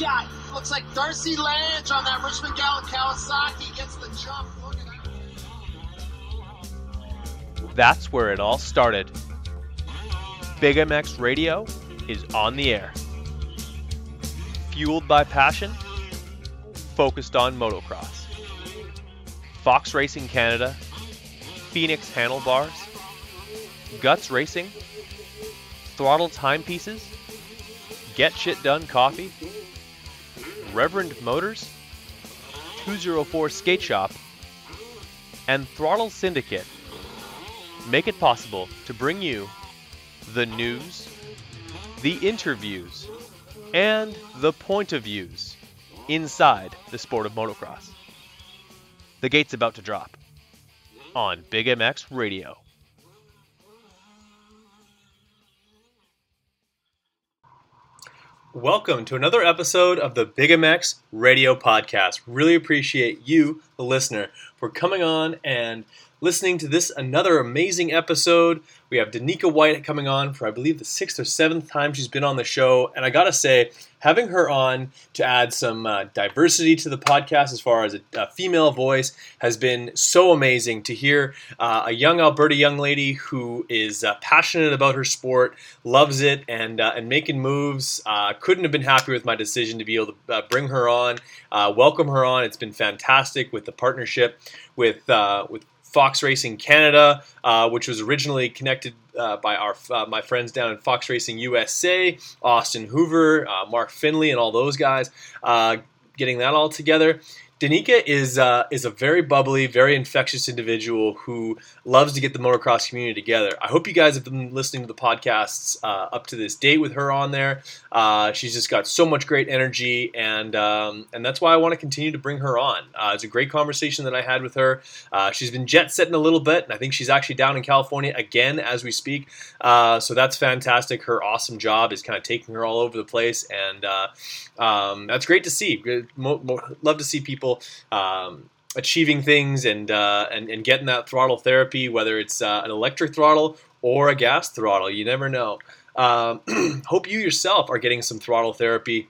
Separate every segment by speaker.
Speaker 1: shot? Looks like Darcy Lange on that Richmond Gallant Kawasaki gets the jump.
Speaker 2: That's where it all started. Big MX Radio is on the air. Fueled by passion, focused on motocross. Fox Racing Canada, Phoenix Handlebars, Guts Racing, Throttle Timepieces, Get Shit Done Coffee, Reverend Motors, 204 Skate Shop, and Throttle Syndicate make it possible to bring you the news, the interviews, and the point of views inside the sport of motocross. The gate's about to drop on Big MX Radio. Welcome to another episode of the Big MX Radio Podcast. Really appreciate you, the listener, for coming on and listening to this another amazing episode. We have Danica White coming on for I believe the sixth or seventh time she's been on the show, and I gotta say, having her on to add some uh, diversity to the podcast as far as a, a, female voice has been so amazing to hear uh, a young Alberta young lady who is uh, passionate about her sport, loves it, and uh, and making moves. Uh, couldn't have been happier with my decision to be able to uh, bring her on, welcome her on. It's been fantastic with the partnership with with Fox Racing Canada, uh, which was originally connected uh, by our uh, my friends down in Fox Racing USA, Austin Hoover, uh, Mark Finley, and all those guys, uh, getting that all together. Danica is uh, is a very bubbly, very infectious individual who loves to get the motocross community together. I hope you guys have been listening to the podcasts uh, up to this date with her on there. Uh, she's just got so much great energy, and um, and that's why I want to continue to bring her on. Uh, it's a great conversation that I had with her. Uh, she's been jet setting a little bit, and I think she's actually down in California again as we speak. Uh, so that's fantastic. Her awesome job is kind of taking her all over the place, and um, that's great to see. Love to see people um, achieving things and, uh, and and getting that throttle therapy, whether it's uh, an electric throttle or a gas throttle. You never know. Um, hope you yourself are getting some throttle therapy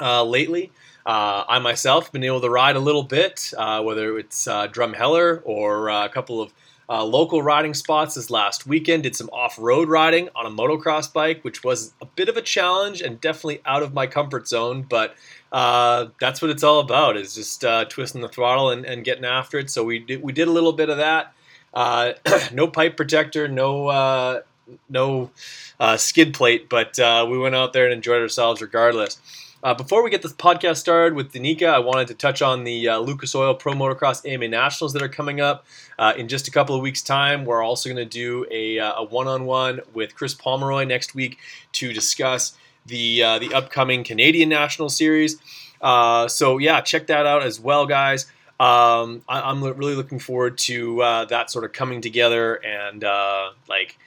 Speaker 2: uh, lately. Uh, I myself have been able to ride a little bit, uh, whether it's uh, Drumheller or a couple of uh, local riding spots this last weekend. Did some off road riding on a motocross bike, which was a bit of a challenge and definitely out of my comfort zone. But uh, that's what it's all about is just uh, twisting the throttle and, and, getting after it. So we did, we did a little bit of that. Uh, no pipe protector, no uh, no uh, skid plate, but we went out there and enjoyed ourselves regardless. Uh, before we get this podcast started with Danica, I wanted to touch on the uh, Lucas Oil Pro Motocross AMA Nationals that are coming up uh, in just a couple of weeks' time. We're also going to do a, uh, a, one-on-one with Chris Pomeroy next week to discuss the uh, the upcoming Canadian National Series. Uh, so yeah, check that out as well, guys. Um, I, am really looking forward to that sort of coming together and like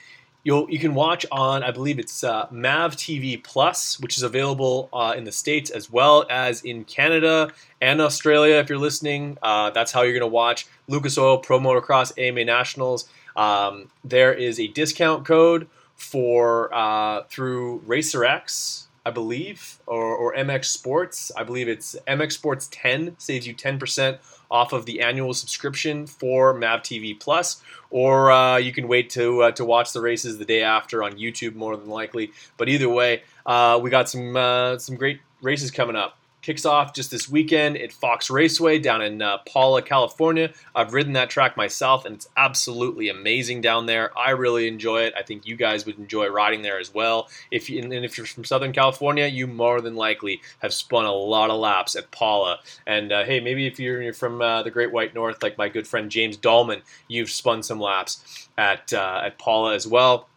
Speaker 2: You'll, you can watch on, I believe it's uh, Mav TV Plus, which is available uh, in the States as well as in Canada and Australia. If you're listening, uh, that's how you're to watch Lucas Oil Pro Motocross AMA Nationals. Um, there is a discount code for uh, through RacerX I believe, or, or MX Sports. I believe it's MX Sports 10 saves you 10% off of the annual subscription for Mav TV Plus, or uh, you can wait to uh, to watch the races the day after on YouTube, more than likely. But either way, uh, we got some uh, some great races coming up kicks off just this weekend at Fox Raceway down in uh, Pala, California. I've ridden that track myself, and it's absolutely amazing down there. I really enjoy it. I think you guys would enjoy riding there as well. If you, and if you're from Southern California, you more than likely have spun a lot of laps at Pala. And uh, hey, maybe if you're, you're from uh, the Great White North, like my good friend James Dahlman, you've spun some laps at uh, at Pala as well.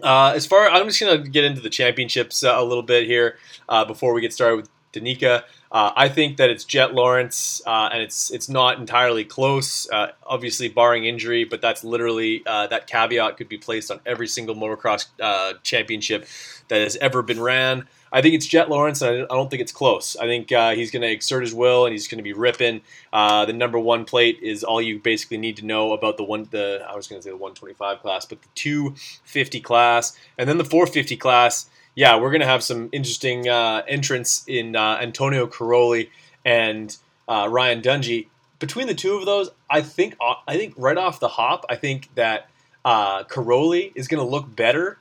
Speaker 2: Uh, as far, I'm just gonna get into the championships uh, a little bit here uh, before we get started with Danica. Uh, I think that it's Jett Lawrence, uh, and it's it's not entirely close, uh, obviously barring injury, but that's literally uh, that caveat could be placed on every single motocross uh, championship that has ever been ran. I think it's Jett Lawrence, and I don't think it's close. I think uh, he's going to exert his will, and he's going to be ripping. the number one plate is all you basically need to know about the one. The I was going to say the 125 class, but the 250 class, and then the 450 class yeah, we're gonna have some interesting uh, entrants in uh, Antonio Cairoli and uh, Ryan Dungey. Between the two of those, I think uh, I think right off the hop, I think that uh, Cairoli is gonna look better.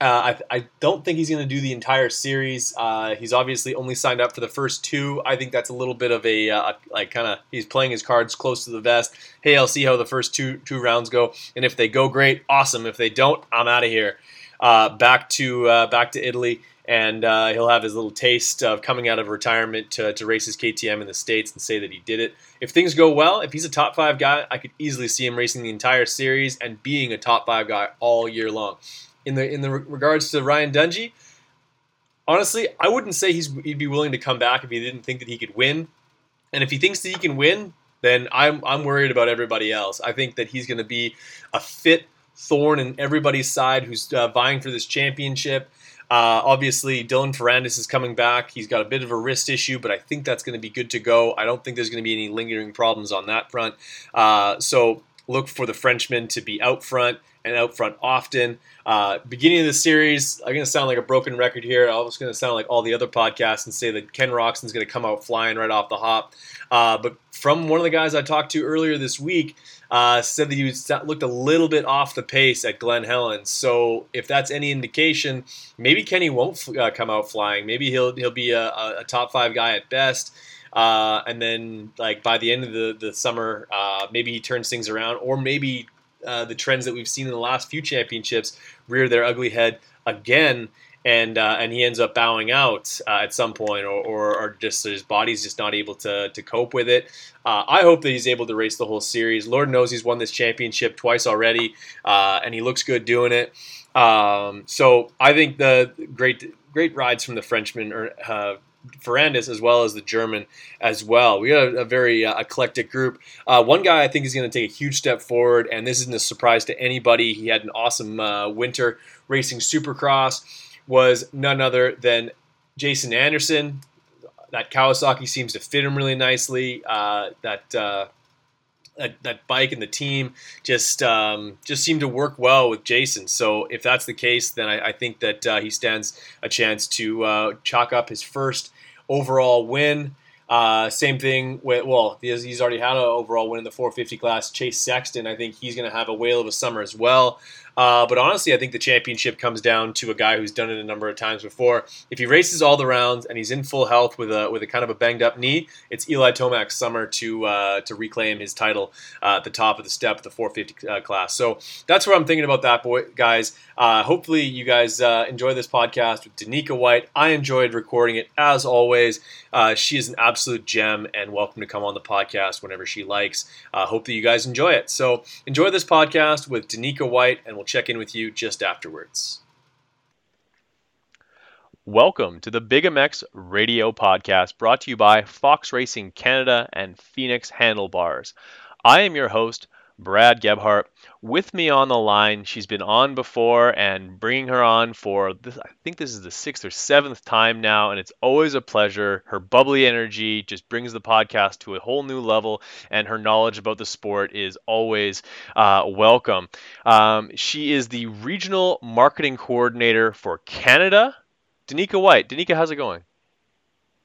Speaker 2: Uh, I, I, don't think he's going to do the entire series. Uh, he's obviously only signed up for the first two. I think that's a little bit of a like kind of he's playing his cards close to the vest. Hey, I'll see how the first two two rounds go, and if they go great, awesome. If they don't, I'm out of here back to uh, back to Italy, and uh, he'll have his little taste of coming out of retirement to, to race his KTM in the states and say that he did it. If things go well, if he's a top five guy, I could easily see him racing the entire series and being a top five guy all year long. In the in the regards to Ryan Dungey, honestly, I wouldn't say he's, he'd be willing to come back if he didn't think that he could win. And if he thinks that he can win, then I'm I'm worried about everybody else. I think that he's going to be a fit thorn in everybody's side who's uh, vying for this championship. Uh, obviously, Dylan Ferrandis is coming back. He's got a bit of a wrist issue, but I think that's going to be good to go. I don't think there's going to be any lingering problems on that front. Uh, so look for the Frenchman to be out front and out front often. Uh, beginning of the series, I'm going to sound like a broken record here. I'm just going to sound like all the other podcasts and say that Ken Roczen's going to come out flying right off the hop. Uh, but from one of the guys I talked to earlier this week, uh, said that he looked a little bit off the pace at Glen Helen. So if that's any indication, maybe Kenny won't uh, come out flying. Maybe he'll he'll be a, a top five guy at best. Uh, and then, like by the end of the the summer, uh, maybe he turns things around, or maybe uh, the trends that we've seen in the last few championships rear their ugly head again, and uh, and he ends up bowing out uh, at some point, or, or, or, just his body's just not able to to cope with it. Uh, I hope that he's able to race the whole series. Lord knows he's won this championship twice already, uh, and he looks good doing it. Um, so I think the great great rides from the Frenchman or. uh, Ferrandis as well as the German as well. We got a, a very uh, eclectic group. Uh, one guy I think is going to take a huge step forward, and this isn't a surprise to anybody. He had an awesome uh, winter racing Supercross. Was none other than Jason Anderson. That Kawasaki seems to fit him really nicely. Uh, that uh, that, that bike and the team just um, just seem to work well with Jason. So if that's the case, then I, I think that uh, he stands a chance to uh, chalk up his first overall win. Uh, same thing with well, he's already had an overall win in the 450 class. Chase Sexton, I think he's going to have a whale of a summer as well. Uh, but honestly, I think the championship comes down to a guy who's done it a number of times before. If he races all the rounds and he's in full health with a with a kind of a banged up knee, it's Eli Tomac's summer to uh, to reclaim his title uh, at the top of the step the 450 uh, class. So that's what I'm thinking about that, boy, guys. Uh, hopefully, you guys uh, enjoy this podcast with Danica White. I enjoyed recording it as always. she is an absolute gem and welcome to come on the podcast whenever she likes. hope that you guys enjoy it. So enjoy this podcast with Danica White and. We'll We'll check in with you just afterwards. Welcome to the Big MX Radio Podcast brought to you by Fox Racing Canada and Phoenix Handlebars. I am your host, Brad Gebhart. With me on the line, she's been on before and bringing her on for this, I think this is the sixth or seventh time now, and it's always a pleasure. Her bubbly energy just brings the podcast to a whole new level, and her knowledge about the sport is always uh, welcome. Um, she is the regional marketing coordinator for Canada. Danica White. Danica, how's it going?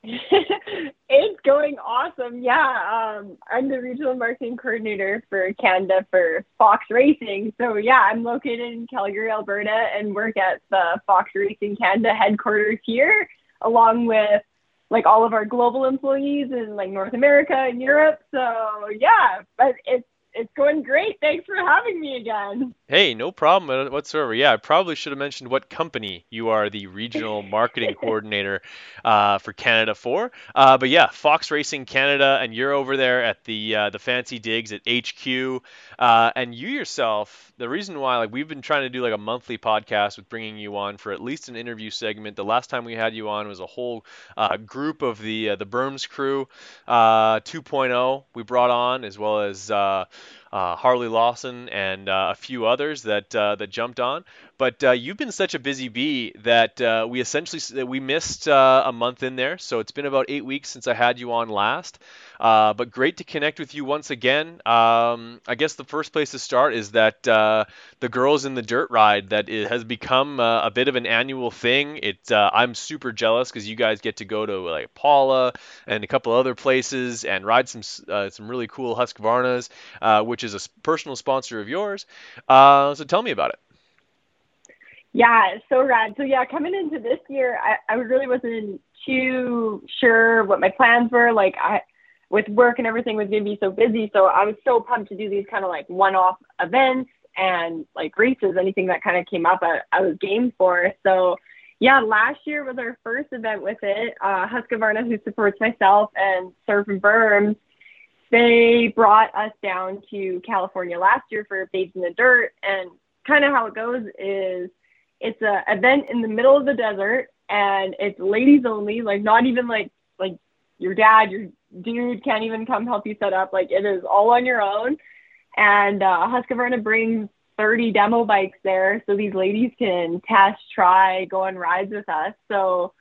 Speaker 3: It's going awesome. Yeah, um, I'm the regional marketing coordinator for Canada for Fox Racing. So yeah, I'm located in Calgary, Alberta, and work at the Fox Racing Canada headquarters here, along with like all of our global employees in like North America and Europe. So yeah, but it's it's going great. Thanks for having me again.
Speaker 2: Hey, no problem whatsoever. Yeah, I probably should have mentioned what company you are the regional marketing coordinator uh, for Canada for. Uh, but yeah, Fox Racing Canada, and you're over there at the uh, the fancy digs at HQ. Uh, and you yourself, the reason why like we've been trying to do like a monthly podcast with bringing you on for at least an interview segment. The last time we had you on was a whole uh, group of the uh, the Berms crew 2.0 we brought on, as well as uh, Harley Lawson, and uh, a few others that uh, that jumped on. But uh, you've been such a busy bee that uh, we essentially we missed uh, a month in there. So it's been about eight weeks since I had you on last. but great to connect with you once again. Um, I guess the first place to start is that the girls in the dirt ride that has become a bit of an annual thing. It I'm super jealous because you guys get to go to like Pala and a couple other places and ride some some really cool Husqvarnas, which is a personal sponsor of yours. so tell me about it.
Speaker 3: Yeah, so rad. So yeah, coming into this year, I, I really wasn't too sure what my plans were. Like I, with work and everything was gonna be so busy. So I was so pumped to do these kind of like one-off events and like races. Anything that kind of came up, I, I was game for. So yeah, last year was our first event with it. Uh, Husqvarna, who supports myself and Surf and Berms, they brought us down to California last year for Babes in the Dirt. And kind of how it goes is it's a event in the middle of the desert and it's ladies only, like not even like like your dad, your dude can't even come help you set up. Like it is all on your own. And uh, Husqvarna brings 30 demo bikes there so these ladies can test, try, go on rides with us. So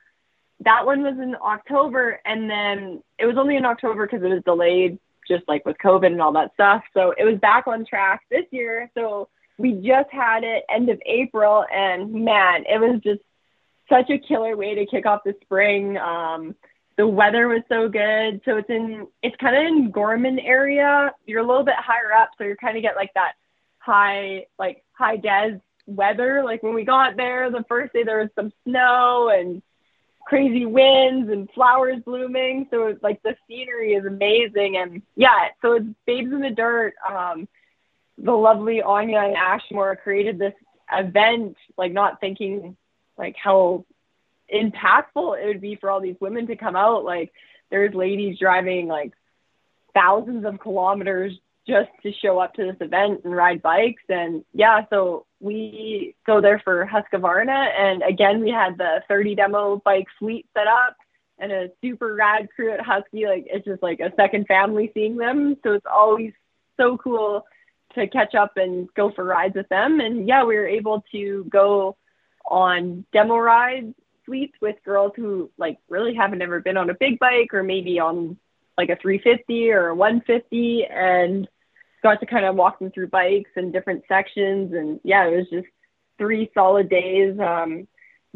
Speaker 3: that one was in October and then it was only in October because it was delayed just like with COVID and all that stuff. So it was back on track this year. So we just had it end of April, and man, it was just such a killer way to kick off the spring. Um, the weather was so good. So it's in, it's kind of in Gorman area. You're a little bit higher up, so you're kind of get like that high, like high des weather. Like when we got there, the first day there was some snow and crazy winds and flowers blooming. So it's like the scenery is amazing. And yeah, so it's Babes in the Dirt. Um, the lovely Anya and Ashmore created this event, like not thinking like how impactful it would be for all these women to come out. Like there's ladies driving like thousands of kilometers just to show up to this event and ride bikes. And yeah, so we go there for Husqvarna. And again, we had the 30 demo bike fleet set up and a super rad crew at Husky. Like it's just like a second family seeing them. So it's always so cool to catch up and go for rides with them. And yeah, we were able to go on demo rides suites with girls who like really haven't ever been on a big bike or maybe on like a 350 or a 150 and got to kind of walk them through bikes and different sections. And yeah, it was just three solid days. Um,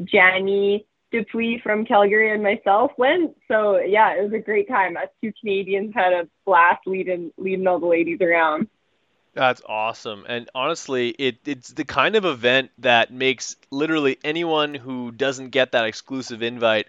Speaker 3: Janie Dupuis from Calgary and myself went. So yeah, it was a great time. Us two Canadians had a blast leading leading all the ladies around.
Speaker 2: That's awesome. And honestly, it, it's the kind of event that makes literally anyone who doesn't get that exclusive invite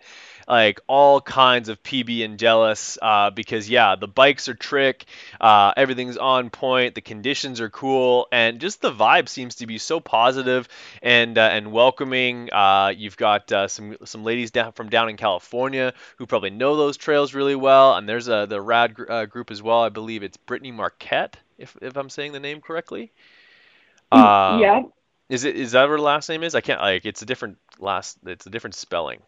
Speaker 2: like all kinds of PB and jealous uh, because yeah, the bikes are trick, uh, everything's on point, the conditions are cool, and just the vibe seems to be so positive and uh, and welcoming. Uh, you've got uh, some some ladies down from down in California who probably know those trails really well, and there's a the rad gr- uh, group as well. I believe it's Brittany Marquette if if I'm saying the name correctly.
Speaker 3: Uh, yeah.
Speaker 2: Is it is that what her last name is? I can't like it's a different last it's a different spelling.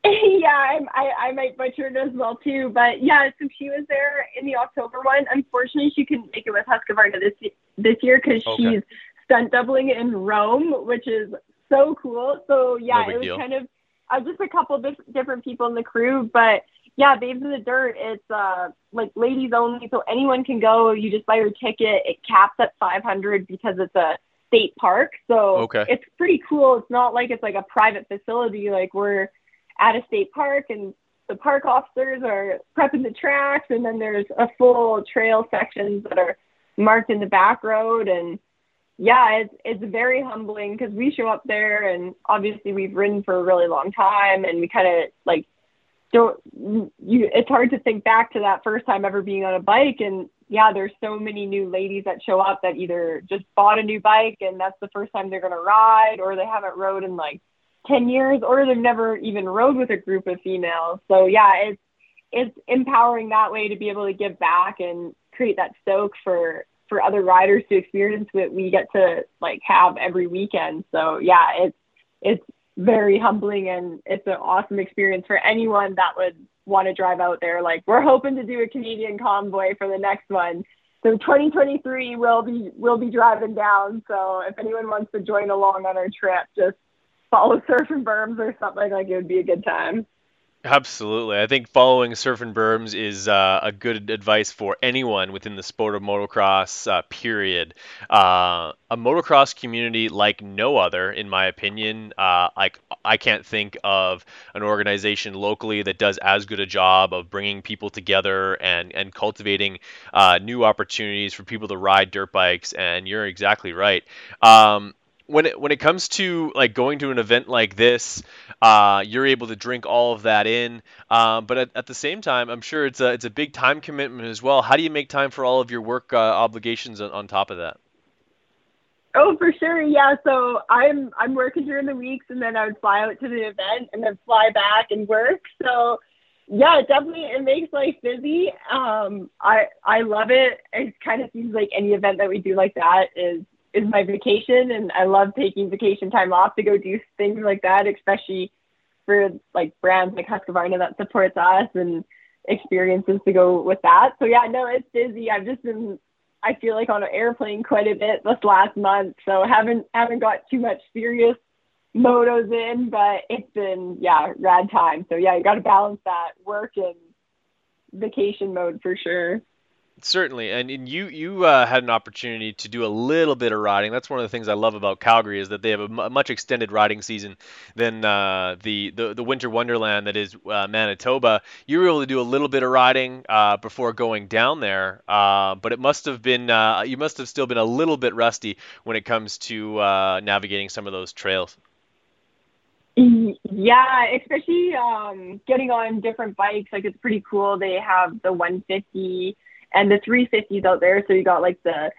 Speaker 3: yeah, I'm, I I might butcher it as well too, but yeah, so she was there in the October one. Unfortunately, she couldn't make it with Husqvarna this this year because okay. she's stunt doubling in Rome, which is so cool. So yeah, no it was deal. kind of uh, just a couple of different people in the crew, but yeah, Babes in the Dirt, it's uh like ladies only, so anyone can go. You just buy your ticket. It caps at 500 because it's a state park, so
Speaker 2: okay.
Speaker 3: it's pretty cool. It's not like it's like a private facility. Like we're at a state park and the park officers are prepping the tracks, and then there's a full trail sections that are marked in the back road. And yeah, it's it's very humbling because we show up there and obviously we've ridden for a really long time and we kind of like don't you it's hard to think back to that first time ever being on a bike. And yeah, there's so many new ladies that show up that either just bought a new bike and that's the first time they're going to ride, or they haven't rode in like 10 years, or they've never even rode with a group of females. So yeah, it's it's empowering that way to be able to give back and create that stoke for for other riders to experience what we get to like have every weekend. So yeah, it's it's very humbling and it's an awesome experience for anyone that would want to drive out there. Like we're hoping to do a Canadian convoy for the next one. So 2023 will be will be driving down. So if anyone wants to join along on our trip, just follow Surf and Berms or something like it would be a good time.
Speaker 2: Absolutely. I think following surf and berms is uh, a good advice for anyone within the sport of motocross, uh, period. Uh, a motocross community like no other, in my opinion. Uh, like I can't think of an organization locally that does as good a job of bringing people together and, and cultivating uh, new opportunities for people to ride dirt bikes. And you're exactly right. Um, when it when it comes to like going to an event like this, uh, you're able to drink all of that in. Um, but at, at, the same time, I'm sure it's a it's a big time commitment as well. How do you make time for all of your work uh, obligations on, on top of that?
Speaker 3: Oh, for sure, yeah. So I'm I'm working during the weeks, and then I would fly out to the event, and then fly back and work. So yeah, definitely it makes life busy. Um, I I love it. It kind of seems like any event that we do like that is is my vacation and I love taking vacation time off to go do things like that, especially for like brands like Husqvarna that supports us and experiences to go with that. So yeah, no, it's busy. I've just been I feel like on an airplane quite a bit this last month, so haven't haven't got too much serious motos in, but it's been yeah, rad time. So yeah, you got to balance that work and vacation mode for sure.
Speaker 2: Certainly, and, and you you uh, had an opportunity to do a little bit of riding. That's one of the things I love about Calgary is that they have a, much extended riding season than uh, the, the the winter wonderland that is uh, Manitoba. You were able to do a little bit of riding uh, before going down there, uh, but it must have been uh, you must have still been a little bit rusty when it comes to navigating some of those trails.
Speaker 3: Yeah, especially um, getting on different bikes. Like it's pretty cool. They have the 150 and the 350s out there. So you got like the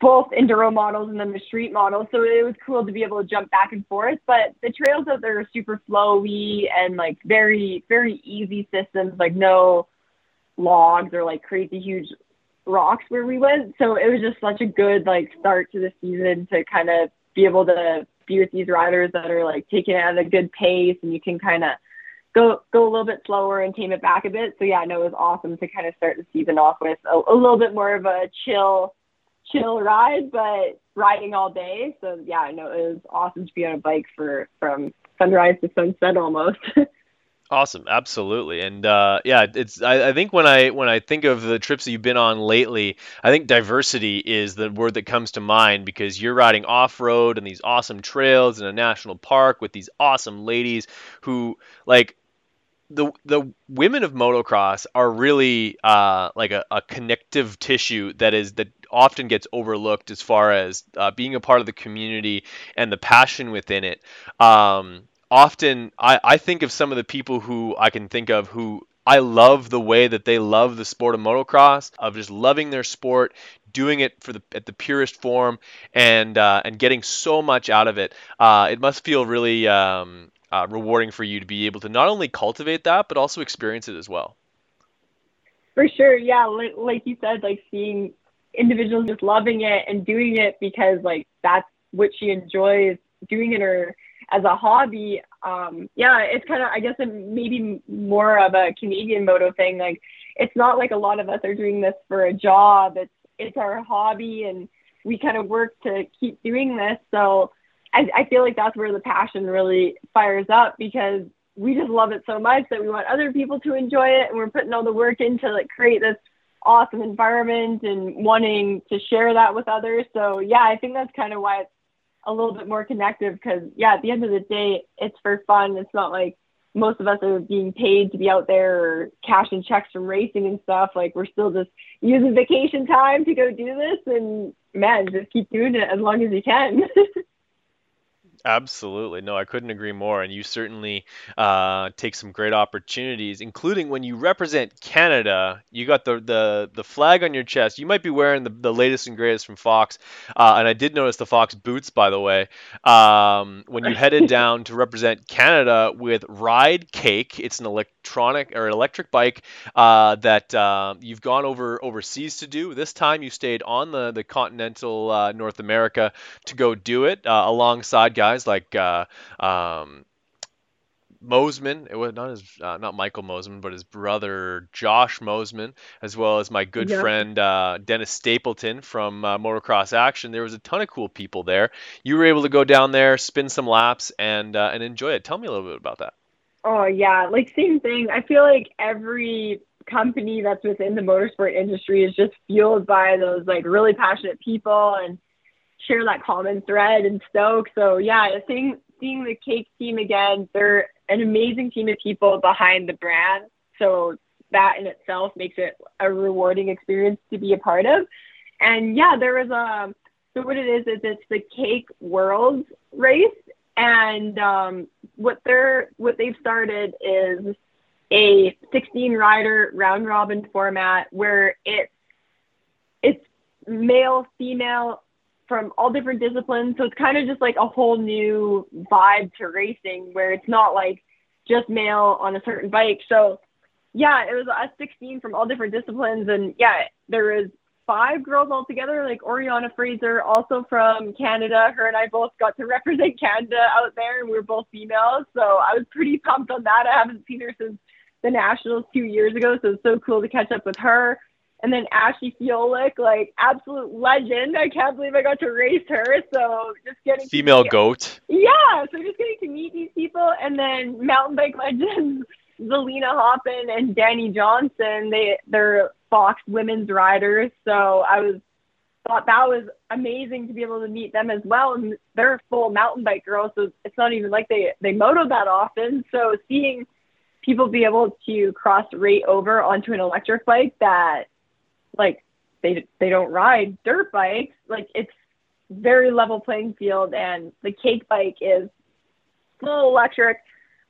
Speaker 3: both enduro models and then the street models. So it was cool to be able to jump back and forth. But the trails out there are super flowy and like very, very easy systems, like no logs or like crazy huge rocks where we went. So it was just such a good like start to the season to kind of be able to be with these riders that are like taking it at a good pace and you can kind of go go a little bit slower and tame it back a bit. So yeah, no, it was awesome to kind of start the season off with a, a little bit more of a chill chill ride, but riding all day. So yeah, I know it was awesome to be on a bike for from sunrise to sunset almost.
Speaker 2: Awesome, absolutely, and uh, yeah, it's. I, I, think when I when I think of the trips that you've been on lately, I think diversity is the word that comes to mind because you're riding off road and these awesome trails in a national park with these awesome ladies who like the the women of motocross are really uh, like a, a, connective tissue that is that often gets overlooked as far as uh, being a part of the community and the passion within it. Um, often, I, I think of some of the people who I can think of who I love the way that they love the sport of motocross, of just loving their sport, doing it for the at the purest form, and uh, and getting so much out of it. Uh, it must feel really um, uh, rewarding for you to be able to not only cultivate that but also experience it as well.
Speaker 3: For sure, yeah. Like, you said, like seeing individuals just loving it and doing it because like that's what she enjoys doing it or as a hobby. Um, yeah, it's kind of I guess maybe more of a Canadian moto thing. Like it's not like a lot of us are doing this for a job. It's it's our hobby and we kind of work to keep doing this. So I, I feel like that's where the passion really fires up because we just love it so much that we want other people to enjoy it and we're putting all the work into like create this awesome environment and wanting to share that with others. So yeah, I think that's kind of why it's a little bit more connective because yeah, at the end of the day, it's for fun. It's not like most of us are being paid to be out there or cashing checks from racing and stuff. Like we're still just using vacation time to go do this and man, just keep doing it as long as you can.
Speaker 2: Absolutely. No, I couldn't agree more. And you certainly uh, take some great opportunities, including when you represent Canada. You got the, the, the flag on your chest. You might be wearing the, the latest and greatest from Fox. Uh, and I did notice the Fox boots, by the way, um, when you headed down to represent Canada with Ride Cake. It's an electronic or an electric bike uh, that uh, you've gone over overseas to do. This time you stayed on the, the continental uh, North America to go do it uh, alongside guys guys like uh, um, Mosiman. It was not his, uh, not Michael Mosiman, but his brother Josh Mosiman, as well as my good friend uh, Dennis Stapleton from uh, Motocross Action. There was a ton of cool people there. You were able to go down there, spin some laps, and uh, and enjoy it. Tell me a little bit about that.
Speaker 3: Oh yeah, like same thing. I feel like every company that's within the motorsport industry is just fueled by those like really passionate people and share that common thread and stoke. So yeah, seeing seeing the cake team again, they're an amazing team of people behind the brand. So that in itself makes it a rewarding experience to be a part of. And yeah, there was a um, so what it is is it's the Cake World race, and um, what they're what they've started is a 16 rider round robin format where it's it's male, female, from all different disciplines. So it's kind of just like a whole new vibe to racing where it's not like just male on a certain bike. So yeah, it was us 16 from all different disciplines. And yeah, there was five girls altogether, like Oriana Fraser, also from Canada. Her and I both got to represent Canada out there, and we were both females. So I was pretty pumped on that. I haven't seen her since the Nationals two years ago, so it's so cool to catch up with her. And then Ashley Fiolek, like absolute legend. I can't believe I got to race her. So just getting
Speaker 2: female meet, goat.
Speaker 3: Yeah, so just getting to meet these people, and then mountain bike legends Zelina Hoppen and Danny Johnson. They they're Fox women's riders. So I was thought that was amazing to be able to meet them as well. And they're full mountain bike girls, so it's not even like they they moto that often. So seeing people be able to cross rate over onto an electric bike that like they they don't ride dirt bikes. Like it's very level playing field, and the cake bike is full electric.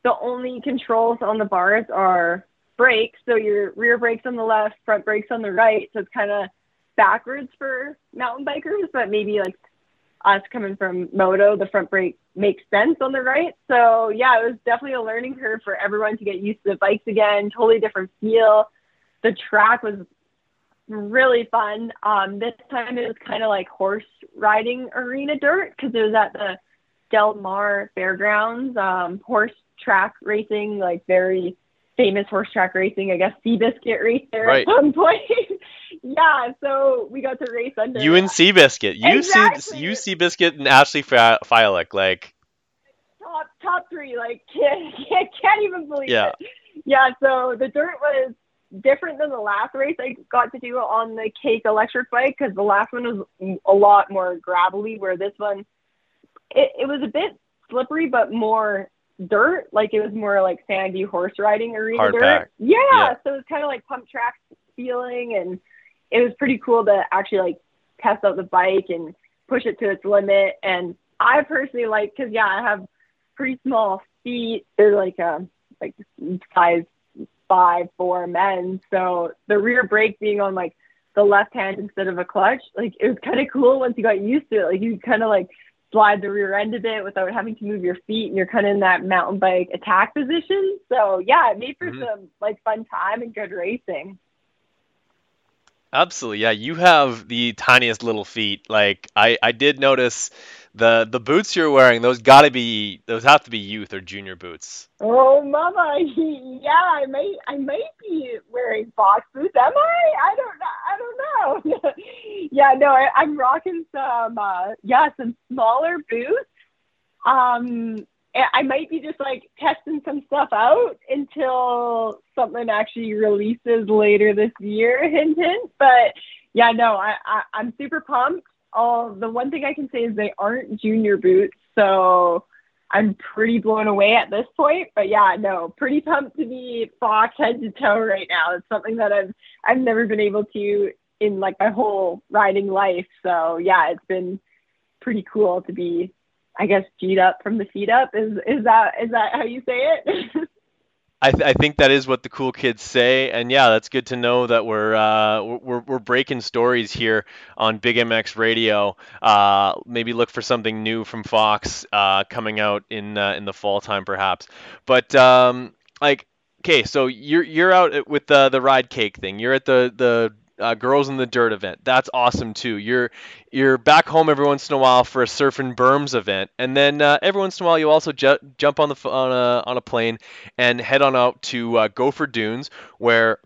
Speaker 3: The only controls on the bars are brakes. So your rear brakes on the left, front brakes on the right. So it's kind of backwards for mountain bikers, but maybe like us coming from moto, the front brake makes sense on the right. So yeah, it was definitely a learning curve for everyone to get used to the bikes again. Totally different feel. The track was really fun. Um, this time it was kind of like horse riding arena dirt because it was at the Del Mar Fairgrounds, um, horse track racing, like very famous horse track racing. I guess Seabiscuit raced there right. at some point. yeah, so we got to race under.
Speaker 2: You and Seabiscuit, you exactly. see, you Seabiscuit and Ashley Fiolek, like
Speaker 3: top top three. Like can't can't, can't even believe yeah. it. Yeah, so the dirt was different than the last race I got to do on the Cake electric bike because the last one was a lot more gravelly, where this one it, it was a bit slippery but more dirt, like it was more like sandy horse riding arena
Speaker 2: Hard
Speaker 3: dirt. Yeah, yeah, so it was kind of like pump track feeling, and it was pretty cool to actually like test out the bike and push it to its limit. And I personally like because yeah, I have pretty small feet. They're like um like size five four men. So the rear brake being on like the left hand instead of a clutch, like it was kind of cool once you got used to it. Like you kind of like slide the rear end of it without having to move your feet, and you're kind of in that mountain bike attack position. So yeah, it made for mm-hmm. some like fun time and good racing.
Speaker 2: Absolutely, yeah. You have the tiniest little feet. Like I, I did notice the the boots you're wearing. Those gotta be those have to be youth or junior boots.
Speaker 3: Oh, mama, yeah. I may I might be wearing Fox boots. Am I? I don't. I don't know. yeah, no. I, I'm rocking some uh, yeah some smaller boots. Um, I might be just like testing some stuff out until something actually releases later this year. Hint, hint. But yeah, no, I, I I'm super pumped. Oh, the one thing I can say is they aren't junior boots, so I'm pretty blown away at this point. But yeah, no, pretty pumped to be Fox head to toe right now. It's something that I've I've never been able to in like my whole riding life. So yeah, it's been pretty cool to be I guess G'd up from the feet up. Is is that is that how you say it?
Speaker 2: I, th- I think that is what the cool kids say, and yeah, that's good to know that we're uh, we're, we're breaking stories here on Big MX Radio. Uh, maybe look for something new from Fox uh, coming out in uh, in the fall time, perhaps. But um, like, okay, so you're you're out with the the ride cake thing. You're at the the uh, girls in the dirt event. That's awesome too. You're you're back home every once in a while for a surf and berms event, and then uh, every once in a while you also ju- jump on the on a on a plane and head on out to uh, Gopher Dunes where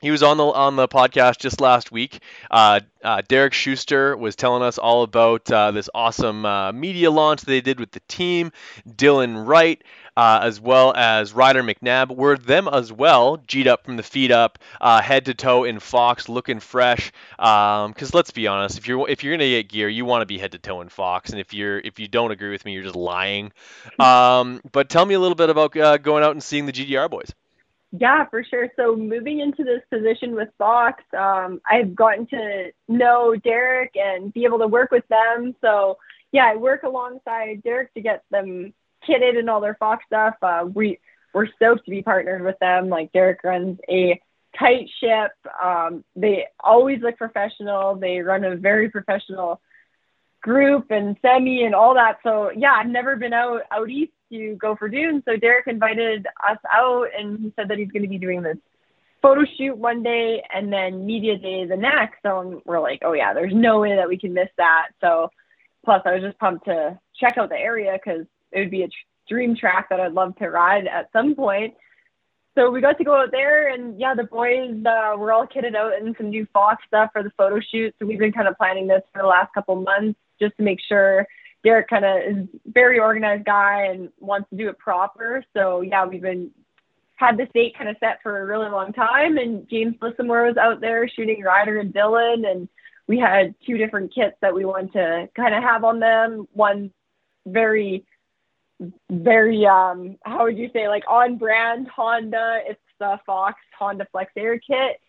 Speaker 2: he was on the on the podcast just last week. Uh, uh, Derek Schuster was telling us all about uh, this awesome uh, media launch they did with the team. Dylan Wright, uh, as well as Ryder McNabb, were them as well. G'd up from the feet up, uh, head to toe in Fox, looking fresh. Because um, let's be honest, if you're if you're gonna get gear, you want to be head to toe in Fox. And if you're if you don't agree with me, you're just lying. Um, but tell me a little bit about going out and seeing the GDR boys.
Speaker 3: Yeah, for sure. So moving into this position with Fox, um, I've gotten to know Derek and be able to work with them. So yeah, I work alongside Derek to get them kitted and all their Fox stuff. Uh, we we're stoked to be partnered with them. Like Derek runs a tight ship. Um, they always look professional. They run a very professional group and semi and all that. So yeah, I've never been out out east to Gopher Dunes. So Derek invited us out and he said that he's going to be doing this photo shoot one day and then media day the next. So we're like, oh yeah, there's no way that we can miss that. So plus I was just pumped to check out the area because it would be a dream track that I'd love to ride at some point. So we got to go out there and yeah, the boys uh, were all kitted out in some new Fox stuff for the photo shoot. So we've been kind of planning this for the last couple months just to make sure Derek kind of is very organized guy and wants to do it proper. So yeah, we've been had this date kind of set for a really long time. And James Lissamore was out there shooting Ryder and Dylan, and we had two different kits that we wanted to kind of have on them. One very, very um, how would you say like on brand Honda. It's the Fox Honda Flex Air kit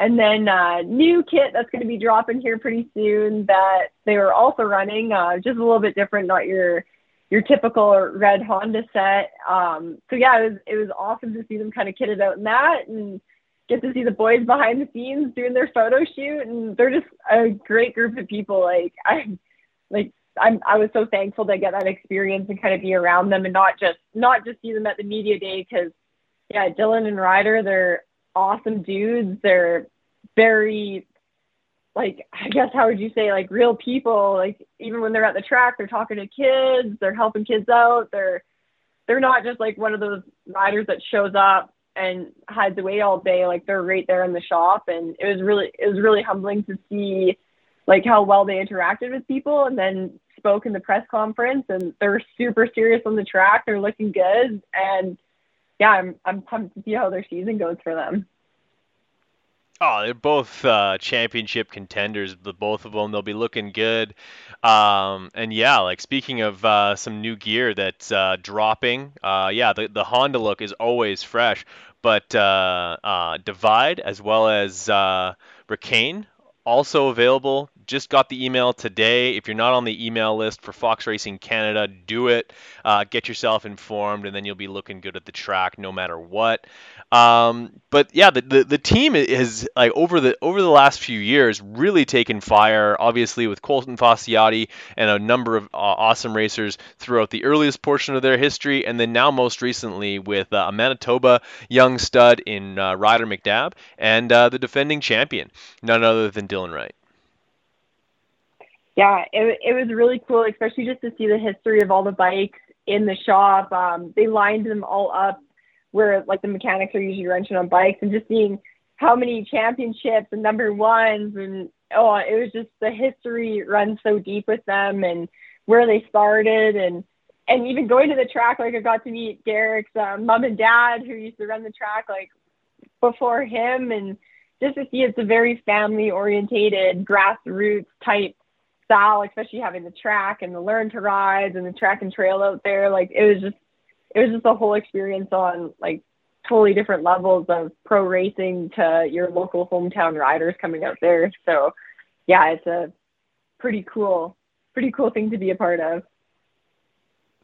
Speaker 3: and then uh, new kit that's going to be dropping here pretty soon that they were also running, uh, just a little bit different, not your your typical red Honda set. Um, so yeah, it was it was awesome to see them kind of kitted out in that and get to see the boys behind the scenes doing their photo shoot, and they're just a great group of people. Like I like I'm I was so thankful to get that experience and kind of be around them and not just not just see them at the media day because yeah, Dylan and Ryder, they're awesome dudes. They're very like I guess how would you say like real people. Like even when they're at the track they're talking to kids they're helping kids out. They're they're not just like one of those riders that shows up and hides away all day. Like they're right there in the shop. And it was really it was really humbling to see like how well they interacted with people. And then spoke in the press conference and they're super serious on the track they're looking good and yeah I'm I'm pumped to see how their season goes for them.
Speaker 2: Oh, they're both uh, championship contenders. The both of them, they'll be looking good. Um, and yeah, like speaking of uh, some new gear that's uh, dropping, uh, yeah, the the Honda look is always fresh. But uh, uh, Divide as well as uh, Ricane also available. Just got the email today. If you're not on the email list for Fox Racing Canada, do it. Uh, get yourself informed, and then you'll be looking good at the track no matter what. Um, but yeah, the, the, the team has like over the over the last few years really taken fire. Obviously, with Colton Facciotti and a number of uh, awesome racers throughout the earliest portion of their history, and then now most recently with uh, a Manitoba young stud in uh, Ryder McNabb and uh, the defending champion, none other than Dylan Wright.
Speaker 3: Yeah, it, it was really cool, especially just to see the history of all the bikes in the shop. Um, they lined them all up where like the mechanics are usually wrenching on bikes and just seeing how many championships and number ones and oh it was just the history runs so deep with them and where they started and and even going to the track like I got to meet Derek's um, mom and dad who used to run the track like before him and just to see it's a very family orientated grassroots type especially having the track and the learn to rides and the track and trail out there like it was just it was just a whole experience on like totally different levels of pro racing to your local hometown riders coming out there. So yeah, it's a pretty cool, pretty cool thing to be a part of.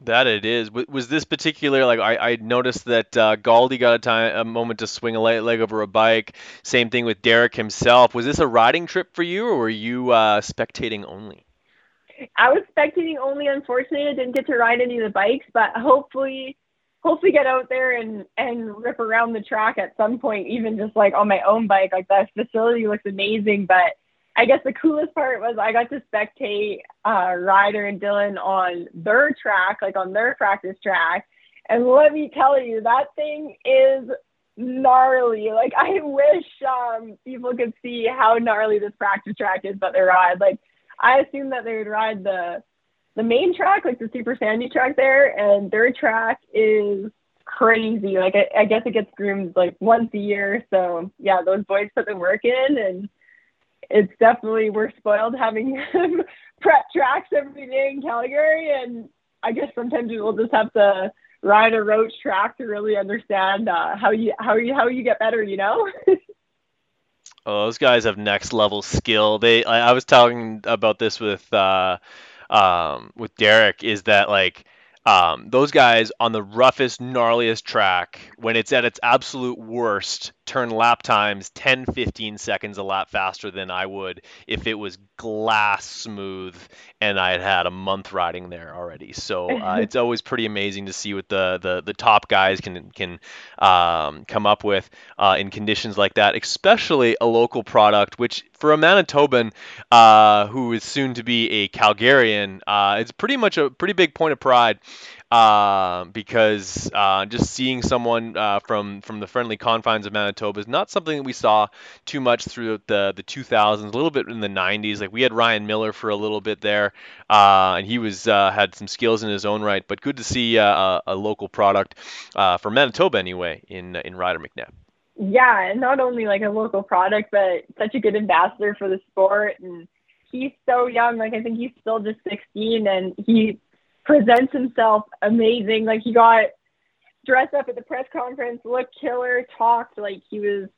Speaker 2: That it is. Was this particular like I, I noticed that uh, Galdi got a time a moment to swing a leg, over a bike. Same thing with Derek himself. Was this a riding trip for you, or were you uh, spectating only?
Speaker 3: I was spectating only. Unfortunately, I didn't get to ride any of the bikes, but hopefully, hopefully get out there and and rip around the track at some point, even just like on my own bike. Like that facility looks amazing, but I guess the coolest part was I got to spectate uh, Ryder and Dylan on their track, like on their practice track. And let me tell you, that thing is gnarly. Like I wish um, people could see how gnarly this practice track is, but they ride. Like I assume that they would ride the the main track, like the Super Sandy track there, and their track is crazy. Like I, I guess it gets groomed like once a year. So yeah, those boys put the work in and it's definitely we're spoiled having prep tracks every day in Calgary, and I guess sometimes we'll just have to ride a roach track to really understand uh, how you how you how you get better. You know.
Speaker 2: oh, those guys have next level skill. They I, I was talking about this with uh, um, with Derek. Is that like um, those guys on the roughest, gnarliest track, when it's at its absolute worst, turn lap times 10, 15 seconds a lap faster than I would if it was glass smooth and I had had a month riding there already. So uh, it's always pretty amazing to see what the the, the top guys can can um, come up with uh, in conditions like that, especially a local product, which for a Manitoban uh, who is soon to be a Calgarian, uh, it's pretty much a pretty big point of pride uh, because uh, just seeing someone uh, from from the friendly confines of Manitoba is not something that we saw too much throughout the the 2000s, a little bit in the 90s. Like we had Ryan Miller for a little bit there, uh, and he was had some skills in his own right. But good to see a, a, local product from Manitoba anyway in in Ryder McNabb.
Speaker 3: Yeah, and not only like a local product, but such a good ambassador for the sport and he's so young. Like I think he's still just 16, and he presents himself amazing. Like he got dressed up at the press conference, looked killer, talked like he was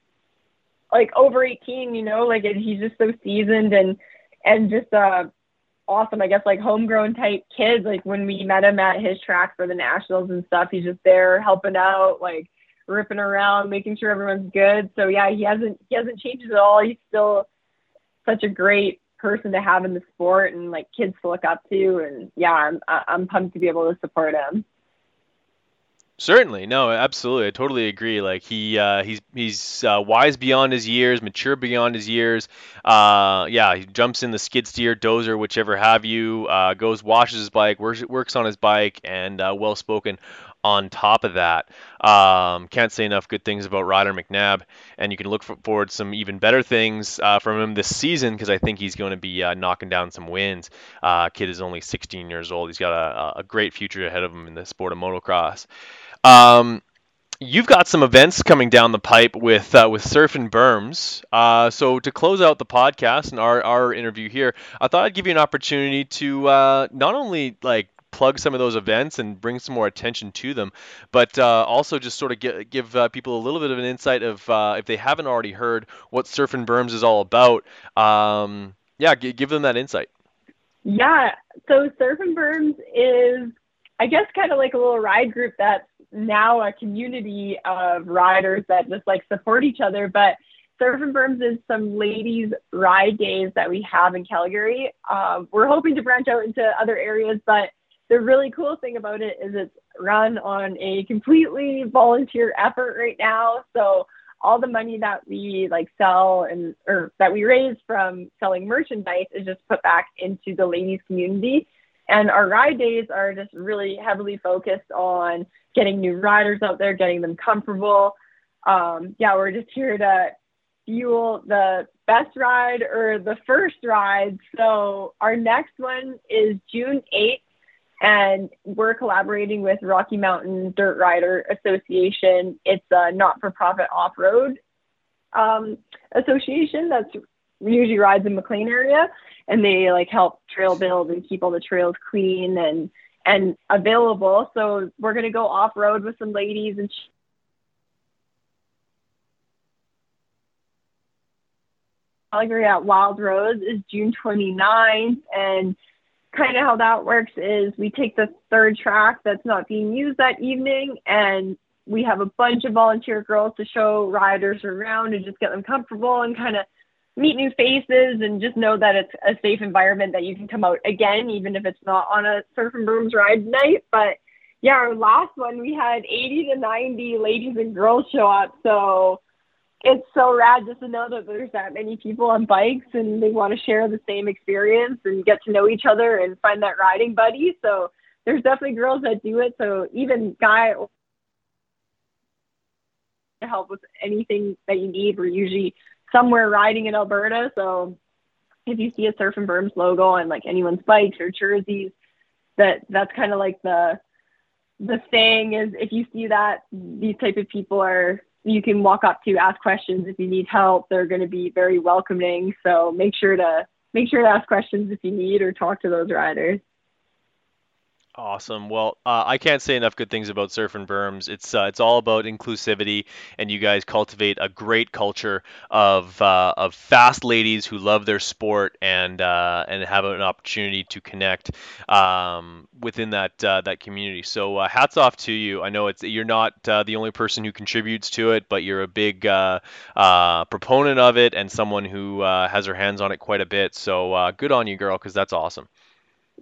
Speaker 3: like over 18, you know, like he's just so seasoned and and just uh awesome, I guess like homegrown type kid. Like when we met him at his track for the nationals and stuff, he's just there helping out, like ripping around, making sure everyone's good. So yeah, he hasn't he hasn't changed at all. He's still such a great person to have in the sport and like kids to look up to. And yeah, I'm I'm pumped to be able to support him.
Speaker 2: Certainly, no, absolutely, I totally agree. Like he, uh, he's he's uh, wise beyond his years, mature beyond his years. Uh, yeah, he jumps in the skid steer, dozer, whichever have you. Uh, goes, washes his bike, works works on his bike, and uh, well spoken on top of that. Um, can't say enough good things about Ryder McNabb, and you can look forward some even better things uh, from him this season because I think he's going to be uh, knocking down some wins. Uh, kid is only 16 years old. He's got a, a, great future ahead of him in the sport of motocross. Um, you've got some events coming down the pipe with uh, with Surf and Berms. Uh, so to close out the podcast and our, our interview here, I thought I'd give you an opportunity to uh, not only like plug some of those events and bring some more attention to them, but uh, also just sort of get, give uh, people a little bit of an insight of uh, if they haven't already heard what Surf and Berms is all about. Um, yeah, g- give them that insight.
Speaker 3: Yeah, so Surf and Berms is, I guess, kind of like a little ride group that's now a community of riders that just like support each other, but Surf and Berms is some ladies' ride days that we have in Calgary. Um, we're hoping to branch out into other areas, but the really cool thing about it is it's run on a completely volunteer effort right now. So all the money that we like sell and or that we raise from selling merchandise is just put back into the ladies community. And our ride days are just really heavily focused on getting new riders out there, getting them comfortable. Um, yeah, we're just here to fuel the best ride or the first ride. So our next one is June 8th and we're collaborating with Rocky Mountain Dirt Rider Association. It's a not-for-profit off-road um, association that's usually rides in McLean area, and they like help trail build and keep all the trails clean and and available. So we're gonna go off-road with some ladies and. Calgary at Wild Rose is June 29th, and kind of how that works is we take the third track that's not being used that evening and we have a bunch of volunteer girls to show riders around and just get them comfortable and kind of meet new faces and just know that it's a safe environment that you can come out again, even if it's not on a Surf and Berms ride night. But yeah, our last one, we had 80 to 90 ladies and girls show up. So it's so rad just to know that there's that many people on bikes and they want to share the same experience and get to know each other and find that riding buddy. So there's definitely girls that do it. So even guy to help with anything that you need. We're usually somewhere riding in Alberta. So if you see a Surf and Berms logo on like anyone's bikes or jerseys, that that's kind of like the the saying is if you see that these type of people are you can walk up to ask questions if you need help. They're going to be very welcoming. So make sure to make sure to ask questions if you need or talk to those riders
Speaker 2: Awesome. Well, uh, I can't say enough good things about Surf and Berms. It's uh, it's all about inclusivity, and you guys cultivate a great culture of uh, of fast ladies who love their sport and uh, and have an opportunity to connect um, within that uh, that community. So uh, hats off to you. I know it's you're not the only person who contributes to it, but you're a big proponent of it and someone who has her hands on it quite a bit. So good on you, girl, because that's awesome.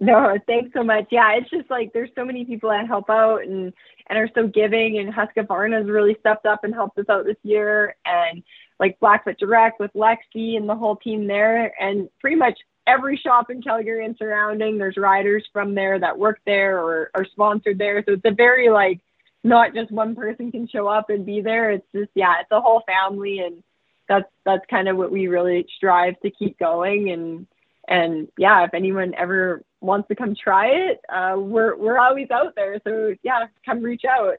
Speaker 3: No, thanks so much. Yeah, it's just like there's so many people that help out and and are so giving. And Husqvarna has really stepped up and helped us out this year. And like Blackfoot Direct with Lexi and the whole team there. And pretty much every shop in Calgary and surrounding, there's riders from there that work there or are sponsored there. So it's a very like not just one person can show up and be there. It's just yeah, it's a whole family and that's that's kind of what we really strive to keep going and and yeah, if anyone ever wants to come try it, uh, we're we're always out there. So yeah, come reach out.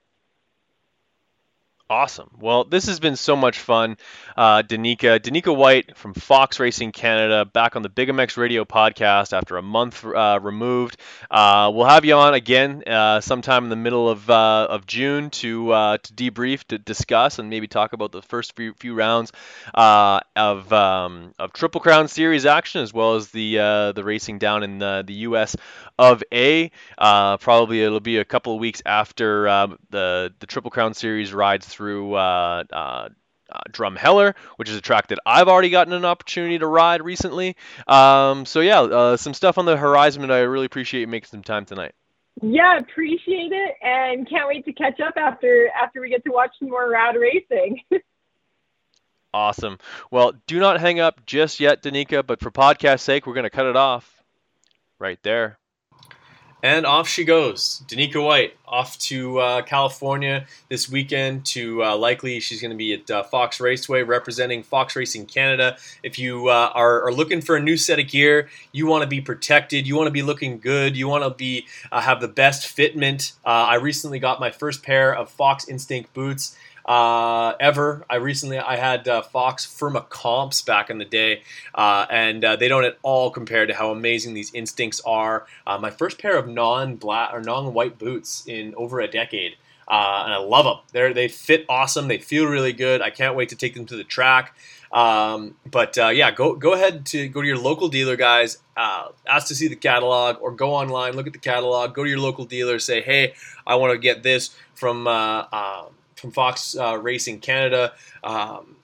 Speaker 2: Awesome. Well, this has been so much fun. Uh, Danica, Danica White from Fox Racing Canada, back on the Big MX Radio podcast after a month uh, removed. Uh, we'll have you on again uh, sometime in the middle of, uh, of June to uh, to debrief, to discuss, and maybe talk about the first few, few rounds of um, of Triple Crown Series action, as well as the the racing down in the, the U.S. of A. probably it'll be a couple of weeks after the the Triple Crown Series rides through through uh, uh, uh, Drumheller, which is a track that I've already gotten an opportunity to ride recently. Um, so yeah, uh, some stuff on the horizon, and I really appreciate you making some time tonight.
Speaker 3: Yeah, appreciate it, and can't wait to catch up after after we get to watch some more rad racing.
Speaker 2: awesome. Well, do not hang up just yet, Danica. But for podcast sake, we're going to cut it off right there. And off she goes. Danica White off to uh, California this weekend to uh, likely she's going to be at uh, Fox Raceway representing Fox Racing Canada. If you uh, are, are, looking for a new set of gear, you want to be protected, you want to be looking good, you want to be uh, have the best fitment. Uh, I recently got my first pair of Fox Instinct boots uh, ever. I recently I had uh, Fox Firma comps back in the day, uh, and uh, they don't at all compare to how amazing these instincts are. Uh, my first pair of non-black or non-white boots in over a decade. Uh, and I love them. They they fit awesome. They feel really good. I can't wait to take them to the track. Um, but yeah, go go ahead to go to your local dealer, guys. ask to see the catalog, or go online, look at the catalog. Go to your local dealer, say, "Hey, I want to get this from." Um, from Fox uh, Racing Canada. Um,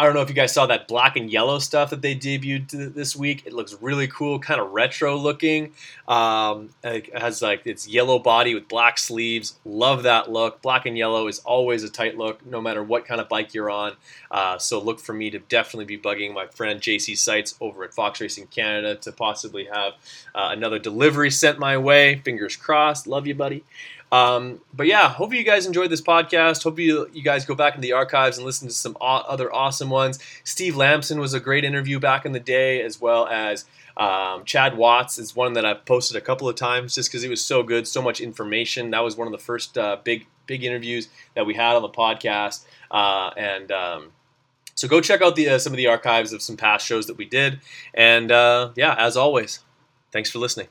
Speaker 2: I don't know if you guys saw that black and yellow stuff that they debuted this week. It looks really cool, kind of retro looking. Um, it has like its yellow body with black sleeves. Love that look. Black and yellow is always a tight look, no matter what kind of bike you're on. Uh, so look for me to definitely be bugging my friend JC Sites over at Fox Racing Canada to possibly have uh, another delivery sent my way. Fingers crossed. Love you, buddy. Um, but yeah, hope you guys enjoyed this podcast. Hope you you guys go back in the archives and listen to some other awesome ones. Steve Lamson was a great interview back in the day, as well as um, Chad Watts is one that I've posted a couple of times just because it was so good, so much information. That was one of the first uh, big big interviews that we had on the podcast, uh, and um, so go check out the uh, some of the archives of some past shows that we did. And uh, yeah, as always, thanks for listening.